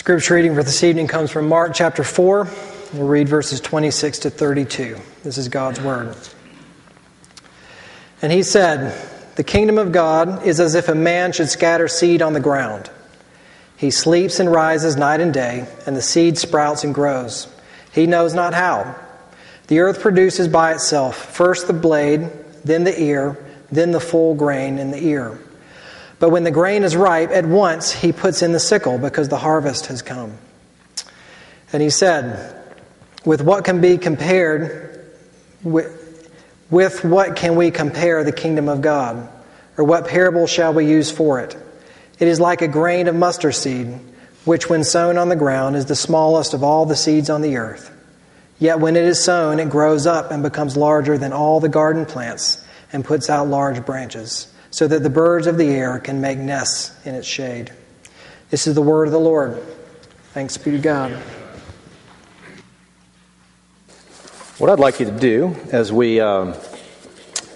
Scripture reading for this evening comes from Mark chapter 4. We'll read verses 26 to 32. This is God's Word. And he said, The kingdom of God is as if a man should scatter seed on the ground. He sleeps and rises night and day, and the seed sprouts and grows. He knows not how. The earth produces by itself first the blade, then the ear, then the full grain in the ear. But when the grain is ripe, at once he puts in the sickle because the harvest has come. And he said, With what can be compared, with, with what can we compare the kingdom of God? Or what parable shall we use for it? It is like a grain of mustard seed, which when sown on the ground is the smallest of all the seeds on the earth. Yet when it is sown, it grows up and becomes larger than all the garden plants and puts out large branches so that the birds of the air can make nests in its shade. This is the word of the Lord. Thanks be to God. What I'd like you to do as we um,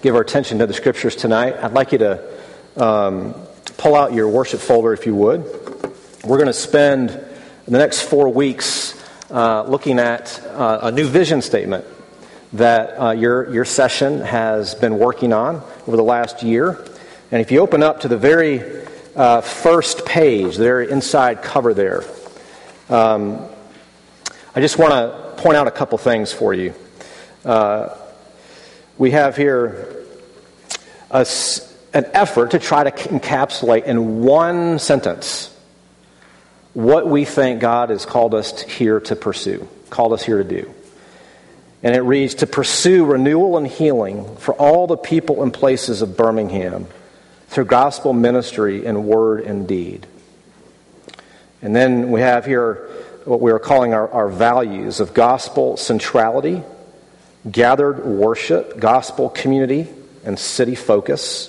give our attention to the scriptures tonight, I'd like you to um, pull out your worship folder if you would. We're going to spend the next four weeks uh, looking at uh, a new vision statement that uh, your, your session has been working on over the last year. And if you open up to the very uh, first page, the very inside cover there, um, I just want to point out a couple things for you. Uh, we have here a, an effort to try to encapsulate in one sentence what we think God has called us here to pursue, called us here to do. And it reads to pursue renewal and healing for all the people and places of Birmingham through gospel ministry in word and deed. And then we have here what we are calling our, our values of gospel centrality, gathered worship, gospel community, and city focus.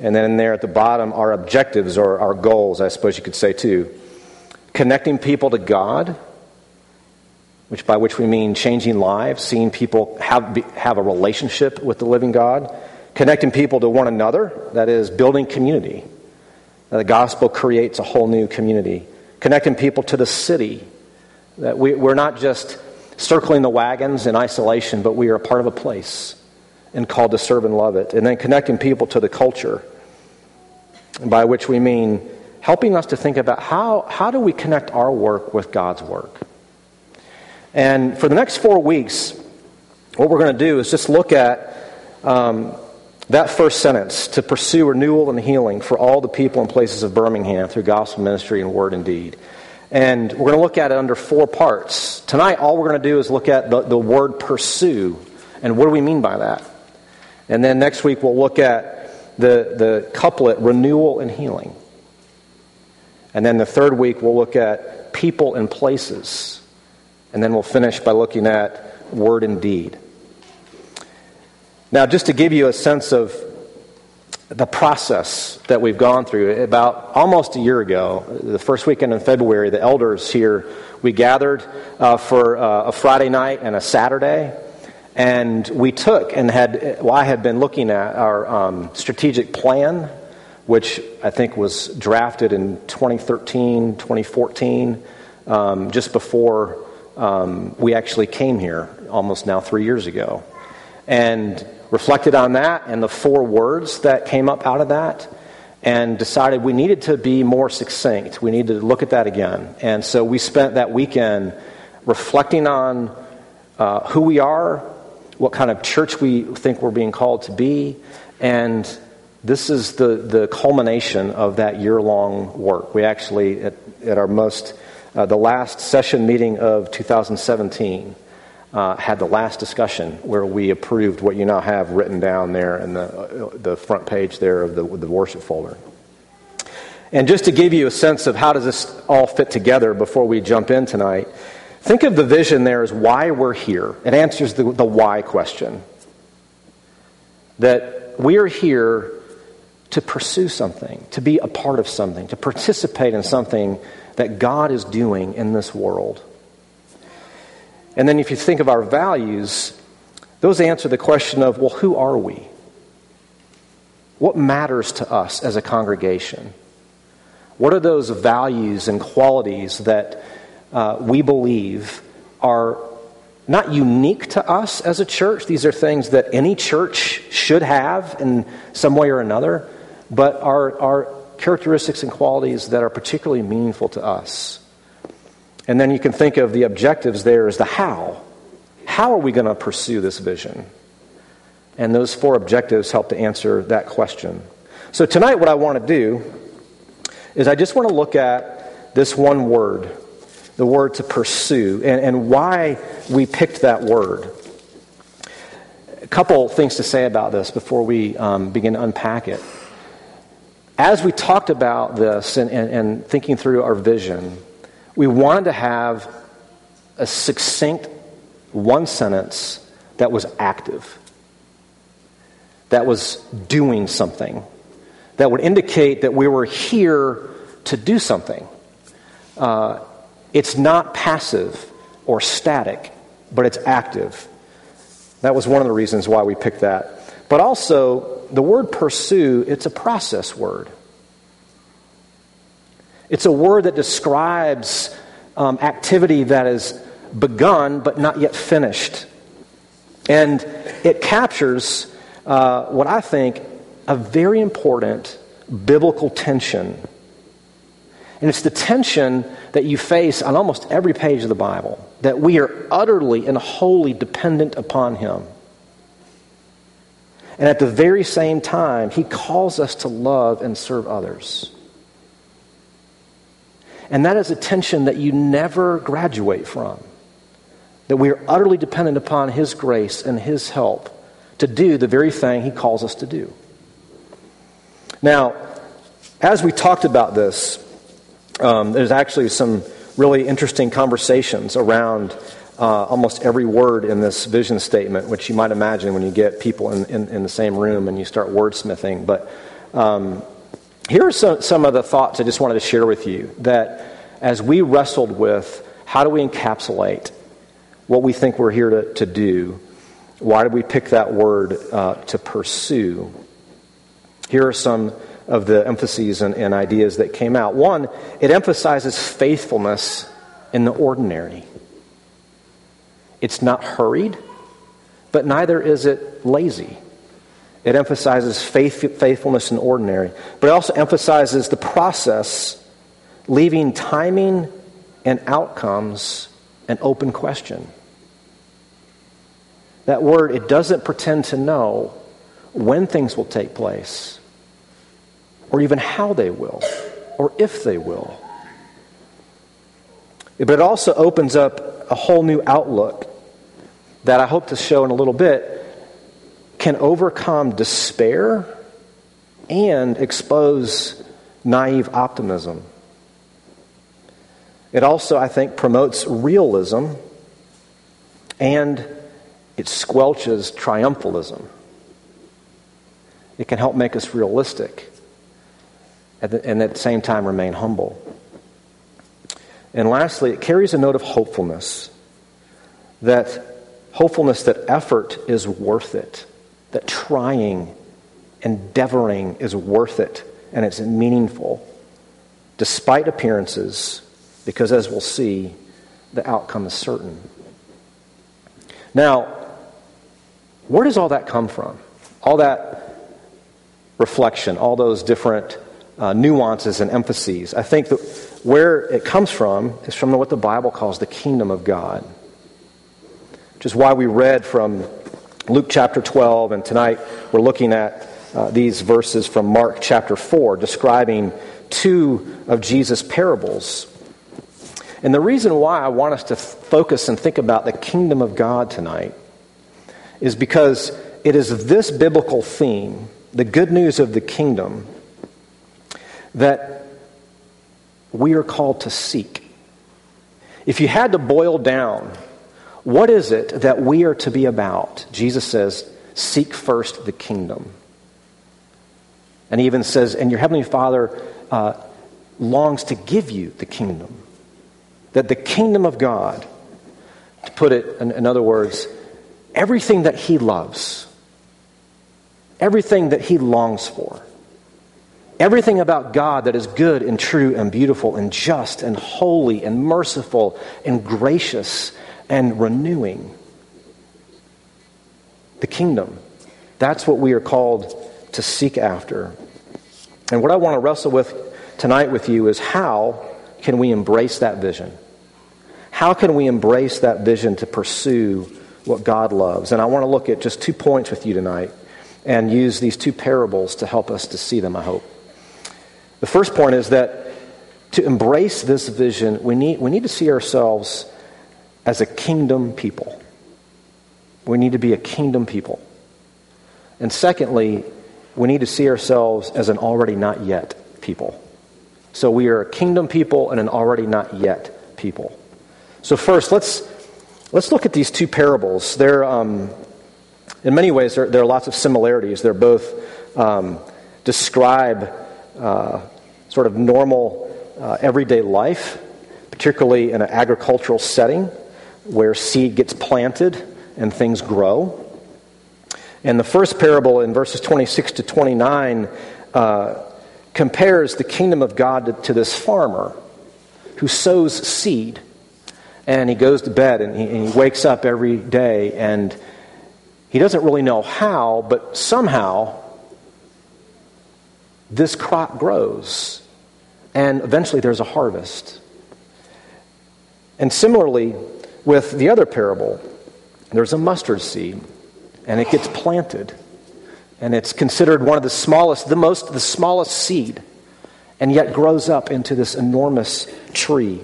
And then there at the bottom, our objectives or our goals, I suppose you could say too. Connecting people to God, which by which we mean changing lives, seeing people have, have a relationship with the living God connecting people to one another, that is, building community. The gospel creates a whole new community. Connecting people to the city, that we, we're not just circling the wagons in isolation, but we are a part of a place and called to serve and love it. And then connecting people to the culture, by which we mean helping us to think about how, how do we connect our work with God's work. And for the next four weeks, what we're going to do is just look at um, that first sentence to pursue renewal and healing for all the people and places of Birmingham through gospel ministry and word and deed. And we're going to look at it under four parts. Tonight, all we're going to do is look at the, the word pursue and what do we mean by that. And then next week, we'll look at the, the couplet renewal and healing. And then the third week, we'll look at people and places. And then we'll finish by looking at word and deed. Now, just to give you a sense of the process that we've gone through, about almost a year ago, the first weekend in February, the elders here, we gathered uh, for uh, a Friday night and a Saturday. And we took and had, well, I had been looking at our um, strategic plan, which I think was drafted in 2013, 2014, um, just before um, we actually came here, almost now three years ago. And reflected on that and the four words that came up out of that and decided we needed to be more succinct. We needed to look at that again. And so we spent that weekend reflecting on uh, who we are, what kind of church we think we're being called to be, and this is the, the culmination of that year long work. We actually, at, at our most, uh, the last session meeting of 2017, uh, had the last discussion where we approved what you now have written down there in the, uh, the front page there of the, the worship folder. And just to give you a sense of how does this all fit together before we jump in tonight, think of the vision there as why we're here. It answers the, the why question. That we are here to pursue something, to be a part of something, to participate in something that God is doing in this world. And then if you think of our values, those answer the question of, well, who are we? What matters to us as a congregation? What are those values and qualities that uh, we believe are not unique to us as a church? These are things that any church should have in some way or another, but are, are characteristics and qualities that are particularly meaningful to us. And then you can think of the objectives there as the how. How are we going to pursue this vision? And those four objectives help to answer that question. So tonight, what I want to do is I just want to look at this one word, the word to pursue, and, and why we picked that word. A couple things to say about this before we um, begin to unpack it. As we talked about this and, and, and thinking through our vision, we wanted to have a succinct one sentence that was active, that was doing something, that would indicate that we were here to do something. Uh, it's not passive or static, but it's active. That was one of the reasons why we picked that. But also, the word pursue, it's a process word. It's a word that describes um, activity that is begun but not yet finished. And it captures uh, what I think a very important biblical tension. And it's the tension that you face on almost every page of the Bible that we are utterly and wholly dependent upon Him. And at the very same time, He calls us to love and serve others. And that is a tension that you never graduate from. That we are utterly dependent upon His grace and His help to do the very thing He calls us to do. Now, as we talked about this, um, there's actually some really interesting conversations around uh, almost every word in this vision statement, which you might imagine when you get people in, in, in the same room and you start wordsmithing. But um, here are some, some of the thoughts I just wanted to share with you that as we wrestled with how do we encapsulate what we think we're here to, to do, why did we pick that word uh, to pursue? Here are some of the emphases and, and ideas that came out. One, it emphasizes faithfulness in the ordinary. It's not hurried, but neither is it lazy. It emphasizes faith, faithfulness in ordinary, but it also emphasizes the process, leaving timing and outcomes an open question. That word, it doesn't pretend to know when things will take place, or even how they will, or if they will. But it also opens up a whole new outlook that I hope to show in a little bit can overcome despair and expose naive optimism. It also, I think, promotes realism and it squelches triumphalism. It can help make us realistic and at the same time remain humble. And lastly, it carries a note of hopefulness that hopefulness that effort is worth it that trying, endeavoring is worth it and it's meaningful, despite appearances, because as we'll see, the outcome is certain. Now, where does all that come from? All that reflection, all those different uh, nuances and emphases. I think that where it comes from is from what the Bible calls the kingdom of God, which is why we read from Luke chapter 12, and tonight we're looking at uh, these verses from Mark chapter 4, describing two of Jesus' parables. And the reason why I want us to focus and think about the kingdom of God tonight is because it is this biblical theme, the good news of the kingdom, that we are called to seek. If you had to boil down what is it that we are to be about? Jesus says, Seek first the kingdom. And he even says, And your heavenly Father uh, longs to give you the kingdom. That the kingdom of God, to put it in, in other words, everything that he loves, everything that he longs for, Everything about God that is good and true and beautiful and just and holy and merciful and gracious and renewing. The kingdom. That's what we are called to seek after. And what I want to wrestle with tonight with you is how can we embrace that vision? How can we embrace that vision to pursue what God loves? And I want to look at just two points with you tonight and use these two parables to help us to see them, I hope. The first point is that to embrace this vision, we need, we need to see ourselves as a kingdom people. We need to be a kingdom people. And secondly, we need to see ourselves as an already not yet people. So we are a kingdom people and an already not yet people. So first, let's let's look at these two parables. They're um, in many ways there, there, are lots of similarities. They're both um, describe uh, sort of normal uh, everyday life, particularly in an agricultural setting where seed gets planted and things grow. And the first parable in verses 26 to 29 uh, compares the kingdom of God to, to, this farmer who sows seed. And he goes to bed and he, and he wakes up every day and he doesn't really know how, but somehow this crop grows. And eventually there's a harvest. And similarly, with the other parable, there's a mustard seed and it gets planted. And it's considered one of the smallest, the most, the smallest seed, and yet grows up into this enormous tree.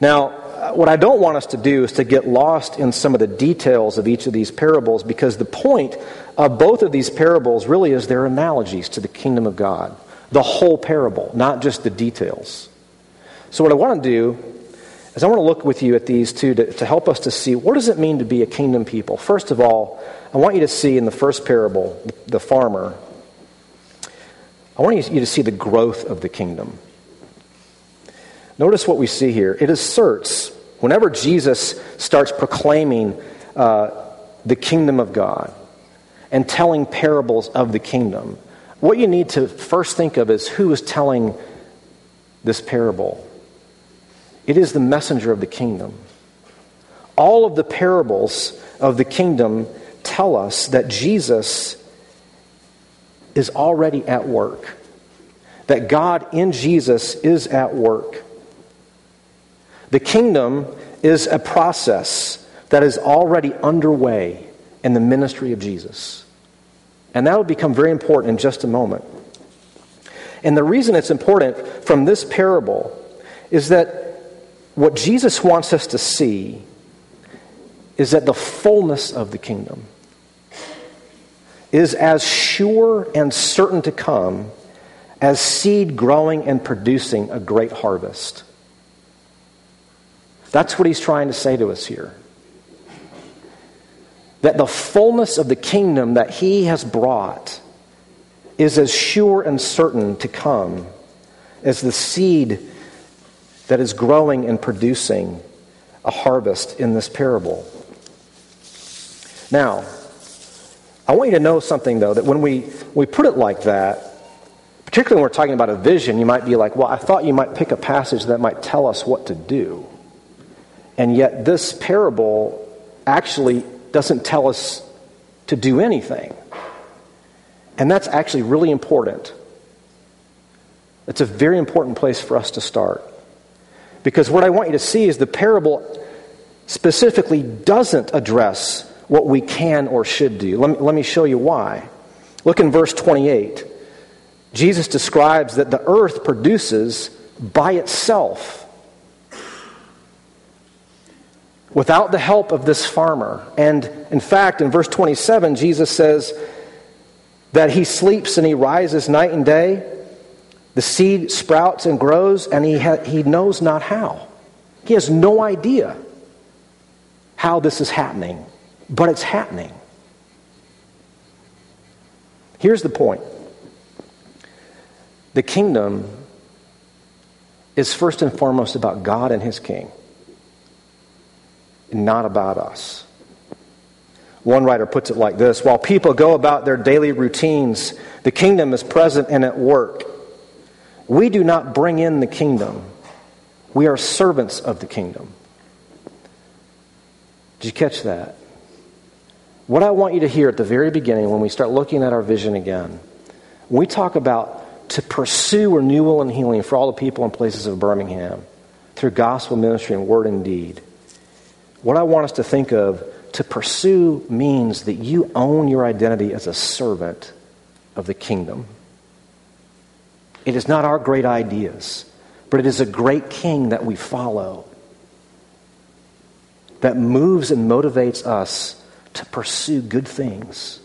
Now, what I don't want us to do is to get lost in some of the details of each of these parables because the point of both of these parables really is their analogies to the kingdom of God. The whole parable, not just the details. So, what I want to do is I want to look with you at these two to, to help us to see what does it mean to be a kingdom people. First of all, I want you to see in the first parable, the farmer, I want you to see the growth of the kingdom. Notice what we see here. It asserts, whenever Jesus starts proclaiming uh, the kingdom of God and telling parables of the kingdom, what you need to first think of is who is telling this parable. It is the messenger of the kingdom. All of the parables of the kingdom tell us that Jesus is already at work, that God in Jesus is at work. The kingdom is a process that is already underway in the ministry of Jesus. And that will become very important in just a moment. And the reason it's important from this parable is that what Jesus wants us to see is that the fullness of the kingdom is as sure and certain to come as seed growing and producing a great harvest. That's what he's trying to say to us here. That the fullness of the kingdom that he has brought is as sure and certain to come as the seed that is growing and producing a harvest in this parable. Now, I want you to know something, though, that when we, we put it like that, particularly when we're talking about a vision, you might be like, well, I thought you might pick a passage that might tell us what to do. And yet, this parable actually doesn't tell us to do anything. And that's actually really important. It's a very important place for us to start. Because what I want you to see is the parable specifically doesn't address what we can or should do. Let me, let me show you why. Look in verse 28. Jesus describes that the earth produces by itself without the help of this farmer. And in fact, in verse 27, Jesus says that he sleeps and he rises night and day the seed sprouts and grows, and he, ha- he knows not how. He has no idea how this is happening, but it's happening. Here's the point the kingdom is first and foremost about God and his king, not about us. One writer puts it like this While people go about their daily routines, the kingdom is present and at work. We do not bring in the kingdom, we are servants of the kingdom. Did you catch that? What I want you to hear at the very beginning when we start looking at our vision again, we talk about to pursue renewal and healing for all the people and places of Birmingham through gospel ministry and word and deed, what I want us to think of to pursue means that you own your identity as a servant of the kingdom. It is not our great ideas, but it is a great king that we follow that moves and motivates us to pursue good things,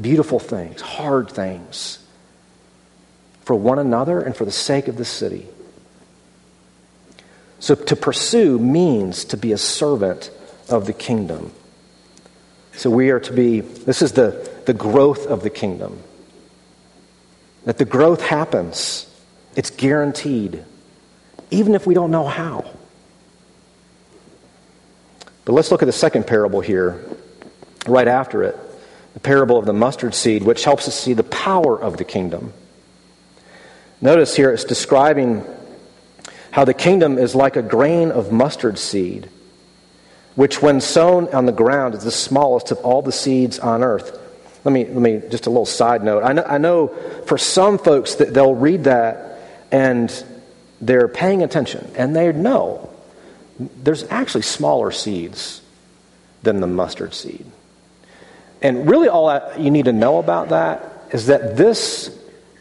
beautiful things, hard things for one another and for the sake of the city. So to pursue means to be a servant of the kingdom. So we are to be, this is the, the growth of the kingdom. That the growth happens, it's guaranteed, even if we don't know how. But let's look at the second parable here, right after it the parable of the mustard seed, which helps us see the power of the kingdom. Notice here it's describing how the kingdom is like a grain of mustard seed, which, when sown on the ground, is the smallest of all the seeds on earth. Let me, let me just a little side note. I know, I know for some folks that they'll read that and they're paying attention and they know there's actually smaller seeds than the mustard seed. And really, all that you need to know about that is that this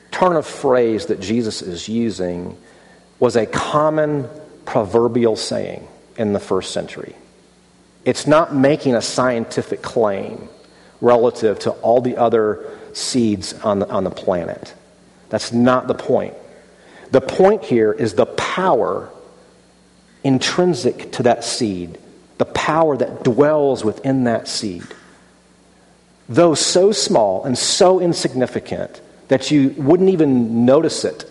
turn of phrase that Jesus is using was a common proverbial saying in the first century. It's not making a scientific claim relative to all the other seeds on the, on the planet. That's not the point. The point here is the power intrinsic to that seed, the power that dwells within that seed. Though so small and so insignificant that you wouldn't even notice it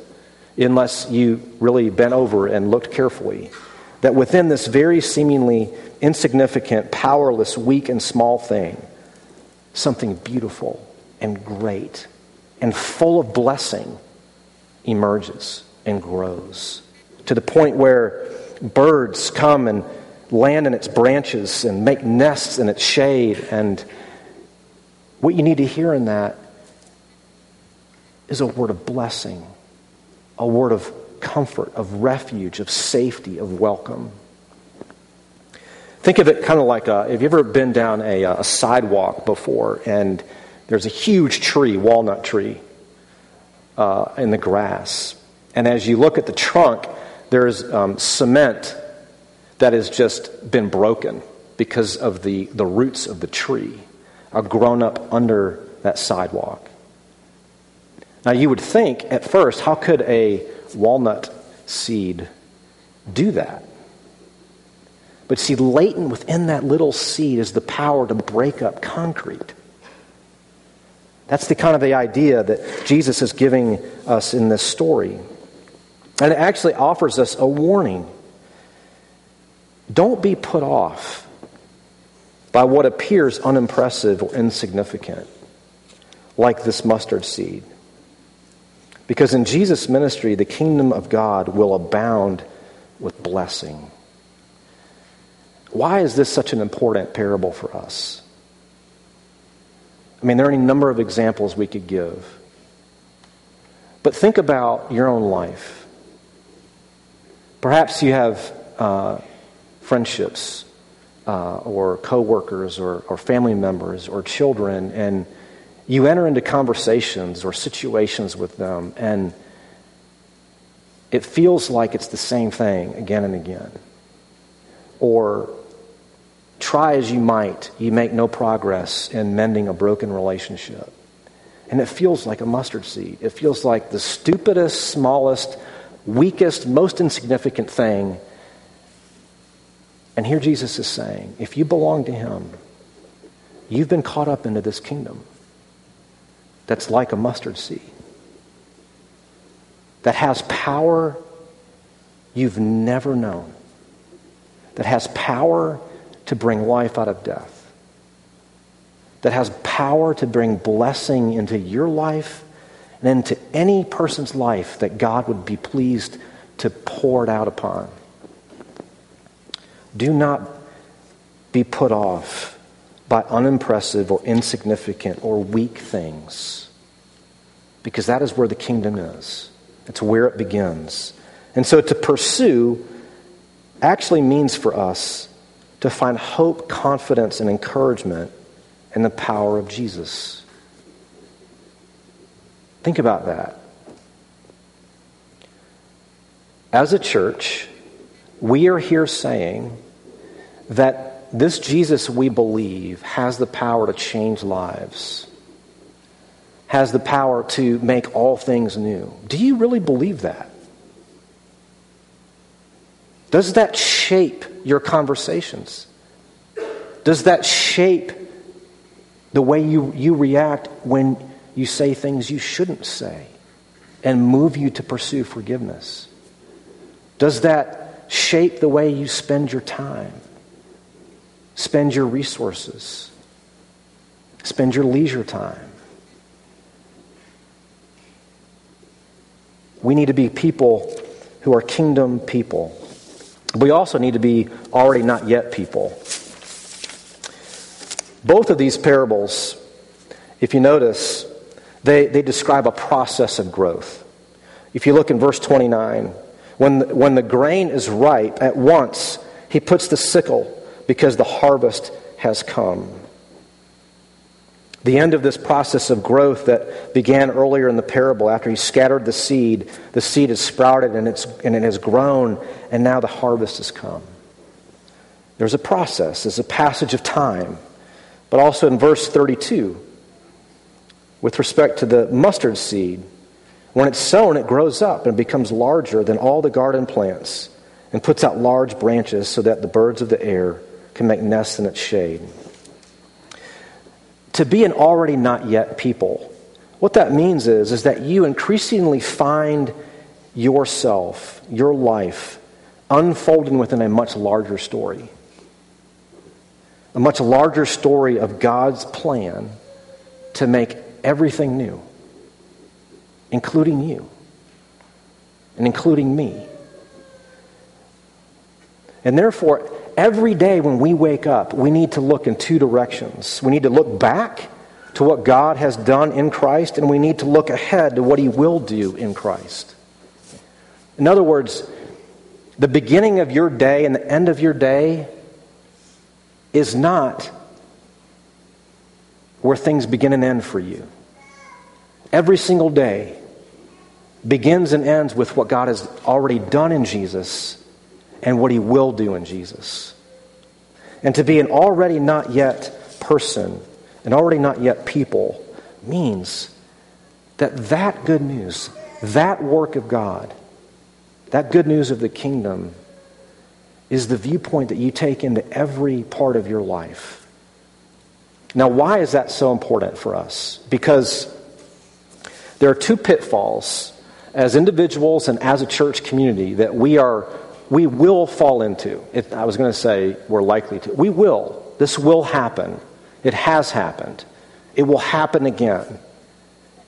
unless you really bent over and looked carefully, that within this very seemingly insignificant, powerless, weak, and small thing, something beautiful and great and full of blessing emerges and grows to the point where birds come and land in its branches and make nests in its shade. And what you need to hear in that is a word of blessing, a word of comfort, of refuge, of safety, of welcome. Think of it kind of like a, have you ever been down a, a sidewalk before and there's a huge tree, walnut tree, uh, in the grass. And as you look at the trunk, there's um, cement that has just been broken because of the, the roots of the tree are grown up under that sidewalk. Now, you would think at first, how could a walnut seed do that? But see, latent within that little seed is the power to break up concrete. That's the kind of the idea that Jesus is giving us in this story. And it actually offers us a warning. Don't be put off by what appears unimpressive or insignificant, like this mustard seed. Because in Jesus' ministry, the kingdom of God will abound with blessing. Why is this such an important parable for us? I mean, there are any number of examples we could give. But think about your own life. Perhaps you have uh, friendships uh, or coworkers or, or family members or children, and you enter into conversations or situations with them, and it feels like it's the same thing again and again. Or try as you might, you make no progress in mending a broken relationship. And it feels like a mustard seed. It feels like the stupidest, smallest, weakest, most insignificant thing. And here Jesus is saying if you belong to Him, you've been caught up into this kingdom that's like a mustard seed, that has power you've never known, that has power to bring life out of death. that has power to bring blessing into your life and into any person's life that God would be pleased to pour it out upon. Do not be put off by unimpressive or insignificant or weak things because that is where the kingdom is. It's where it begins. And so to pursue actually means for us to find hope, confidence, and encouragement in the power of Jesus. Think about that. As a church, we are here saying that this Jesus we believe has the power to change lives, has the power to make all things new. Do you really believe that? Does that shape your conversations? Does that shape the way you, you react when you say things you shouldn't say and move you to pursue forgiveness? Does that shape the way you spend your time, spend your resources, spend your leisure time? We need to be people who are kingdom people. We also need to be already not yet people. Both of these parables, if you notice, they, they describe a process of growth. If you look in verse 29, when, when the grain is ripe, at once he puts the sickle because the harvest has come. The end of this process of growth that began earlier in the parable, after he scattered the seed, the seed has sprouted and, it's, and it has grown, and now the harvest has come. There's a process, there's a passage of time. But also in verse 32, with respect to the mustard seed, when it's sown, it grows up and becomes larger than all the garden plants and puts out large branches so that the birds of the air can make nests in its shade to be an already not yet people. What that means is, is that you increasingly find yourself, your life, unfolding within a much larger story. A much larger story of God's plan to make everything new, including you and including me. And therefore, every day when we wake up, we need to look in two directions. We need to look back to what God has done in Christ, and we need to look ahead to what He will do in Christ. In other words, the beginning of your day and the end of your day is not where things begin and end for you. Every single day begins and ends with what God has already done in Jesus and what he will do in Jesus. And to be an already not yet person, an already not yet people, means that that good news, that work of God, that good news of the kingdom is the viewpoint that you take into every part of your life. Now, why is that so important for us? Because there are two pitfalls as individuals and as a church community that we are we will fall into. It, I was going to say we're likely to. We will. This will happen. It has happened. It will happen again.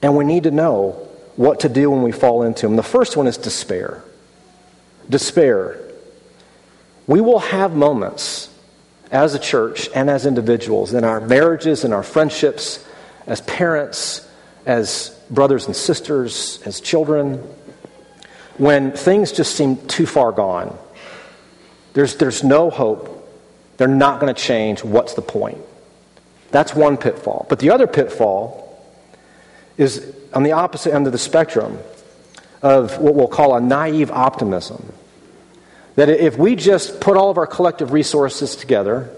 And we need to know what to do when we fall into them. The first one is despair. Despair. We will have moments as a church and as individuals in our marriages, in our friendships, as parents, as brothers and sisters, as children, when things just seem too far gone. There's, there's no hope. They're not going to change. What's the point? That's one pitfall. But the other pitfall is on the opposite end of the spectrum of what we'll call a naive optimism. That if we just put all of our collective resources together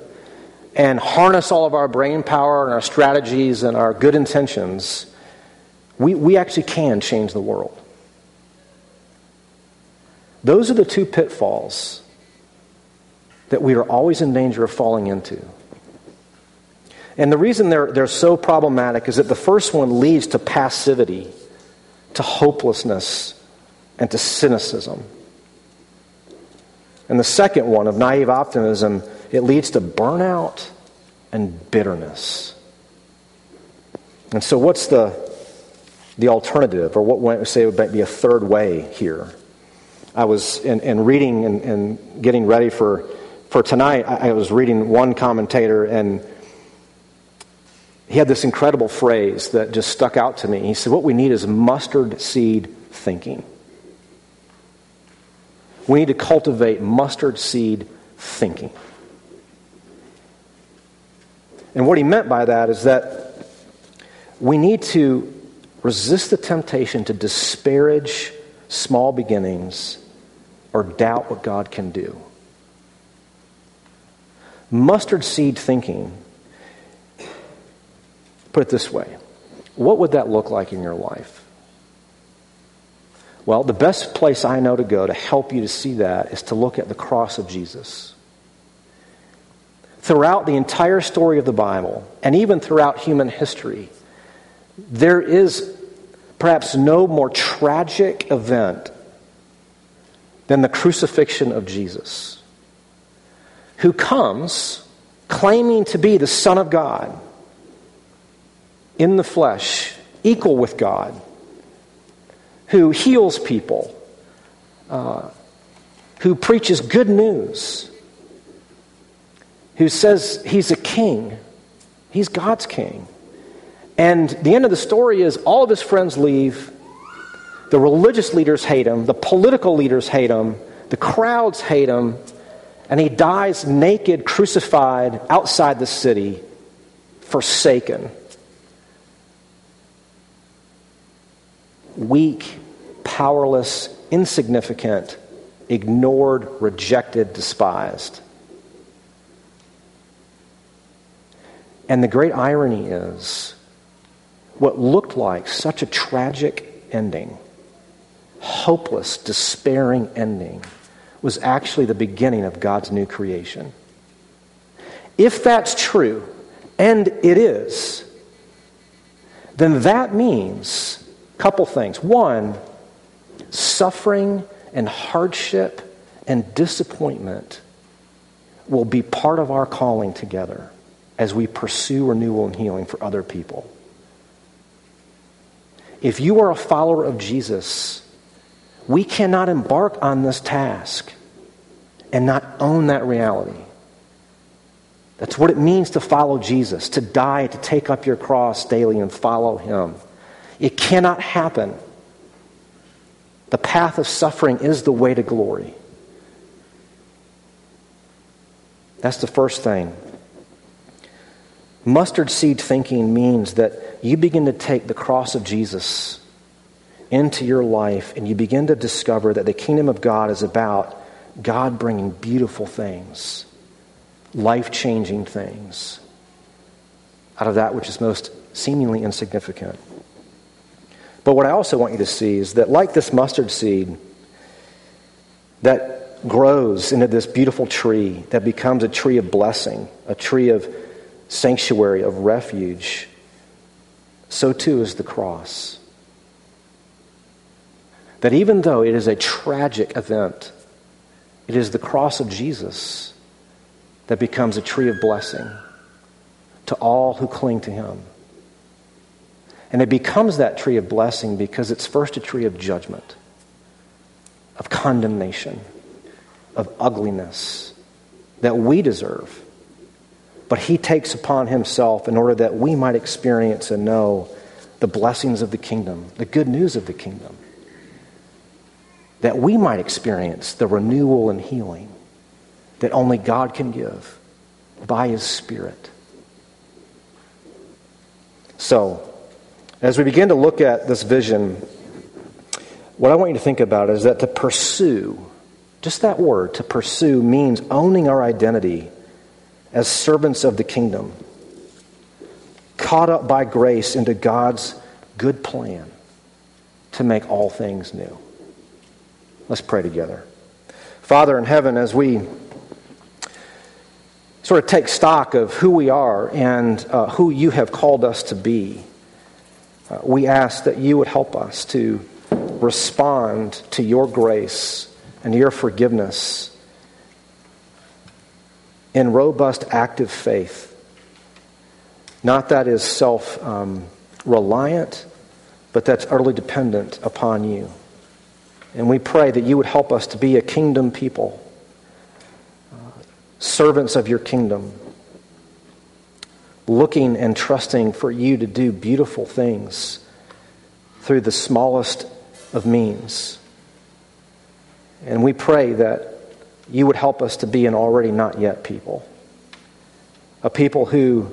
and harness all of our brain power and our strategies and our good intentions, we, we actually can change the world. Those are the two pitfalls that we are always in danger of falling into. And the reason they're, they're so problematic is that the first one leads to passivity, to hopelessness, and to cynicism. And the second one, of naive optimism, it leads to burnout and bitterness. And so, what's the, the alternative, or what might say would be a third way here? I was in, in reading and, and, getting ready for, for tonight, I, I was reading one commentator, and he had this incredible phrase that just stuck out to me. He said, What we need is mustard seed thinking. We need to cultivate mustard seed thinking. And what he meant by that is that we need to resist the temptation to disparage small beginnings or doubt what God can do. Mustard seed thinking, put it this way what would that look like in your life? Well, the best place I know to go to help you to see that is to look at the cross of Jesus. Throughout the entire story of the Bible, and even throughout human history, there is perhaps no more tragic event than the crucifixion of Jesus, who comes claiming to be the Son of God in the flesh, equal with God, who heals people, uh, who preaches good news, who says he's a king, he's God's king. And the end of the story is all of his friends leave. The religious leaders hate him. The political leaders hate him. The crowds hate him. And he dies naked, crucified outside the city, forsaken. Weak, powerless, insignificant, ignored, rejected, despised. And the great irony is what looked like such a tragic ending, hopeless, despairing ending, was actually the beginning of God's new creation. If that's true, and it is, then that means a couple things. One, suffering and hardship and disappointment will be part of our calling together as we pursue renewal and healing for other people. If you are a follower of Jesus, we cannot embark on this task and not own that reality. That's what it means to follow Jesus, to die, to take up your cross daily and follow Him. It cannot happen. The path of suffering is the way to glory. That's the first thing. Mustard seed thinking means that you begin to take the cross of Jesus into your life and you begin to discover that the kingdom of God is about God bringing beautiful things, life changing things out of that which is most seemingly insignificant. But what I also want you to see is that, like this mustard seed that grows into this beautiful tree that becomes a tree of blessing, a tree of sanctuary of refuge, so too is the cross. That even though it is a tragic event, it is the cross of Jesus that becomes a tree of blessing to all who cling to him. And it becomes that tree of blessing because it's first a tree of judgment, of condemnation, of ugliness that we deserve but he takes upon himself in order that we might experience and know the blessings of the kingdom, the good news of the kingdom. That we might experience the renewal and healing that only God can give by his Spirit. So, as we begin to look at this vision, what I want you to think about is that to pursue, just that word, to pursue means owning our identity as servants of the kingdom, caught up by grace into God's good plan to make all things new. Let's pray together. Father in heaven, as we sort of take stock of who we are and uh, who you have called us to be, uh, we ask that you would help us to respond to your grace and your forgiveness in robust, active faith. Not that is self um, reliant, but that's utterly dependent upon you. And we pray that you would help us to be a kingdom people, uh, servants of your kingdom, looking and trusting for you to do beautiful things through the smallest of means. And we pray that you would help us to be an already not yet people, a people who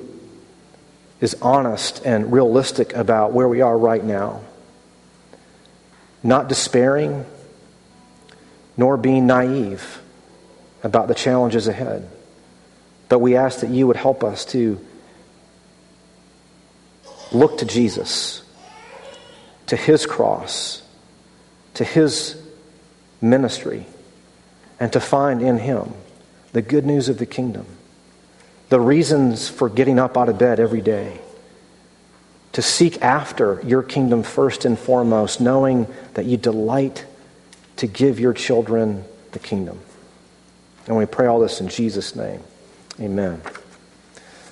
is honest and realistic about where we are right now, not despairing, nor being naive about the challenges ahead. But we ask that you would help us to look to Jesus, to his cross, to his ministry, and to find in him the good news of the kingdom, the reasons for getting up out of bed every day, to seek after your kingdom first and foremost, knowing that you delight to give your children the kingdom. And we pray all this in Jesus' name. Amen.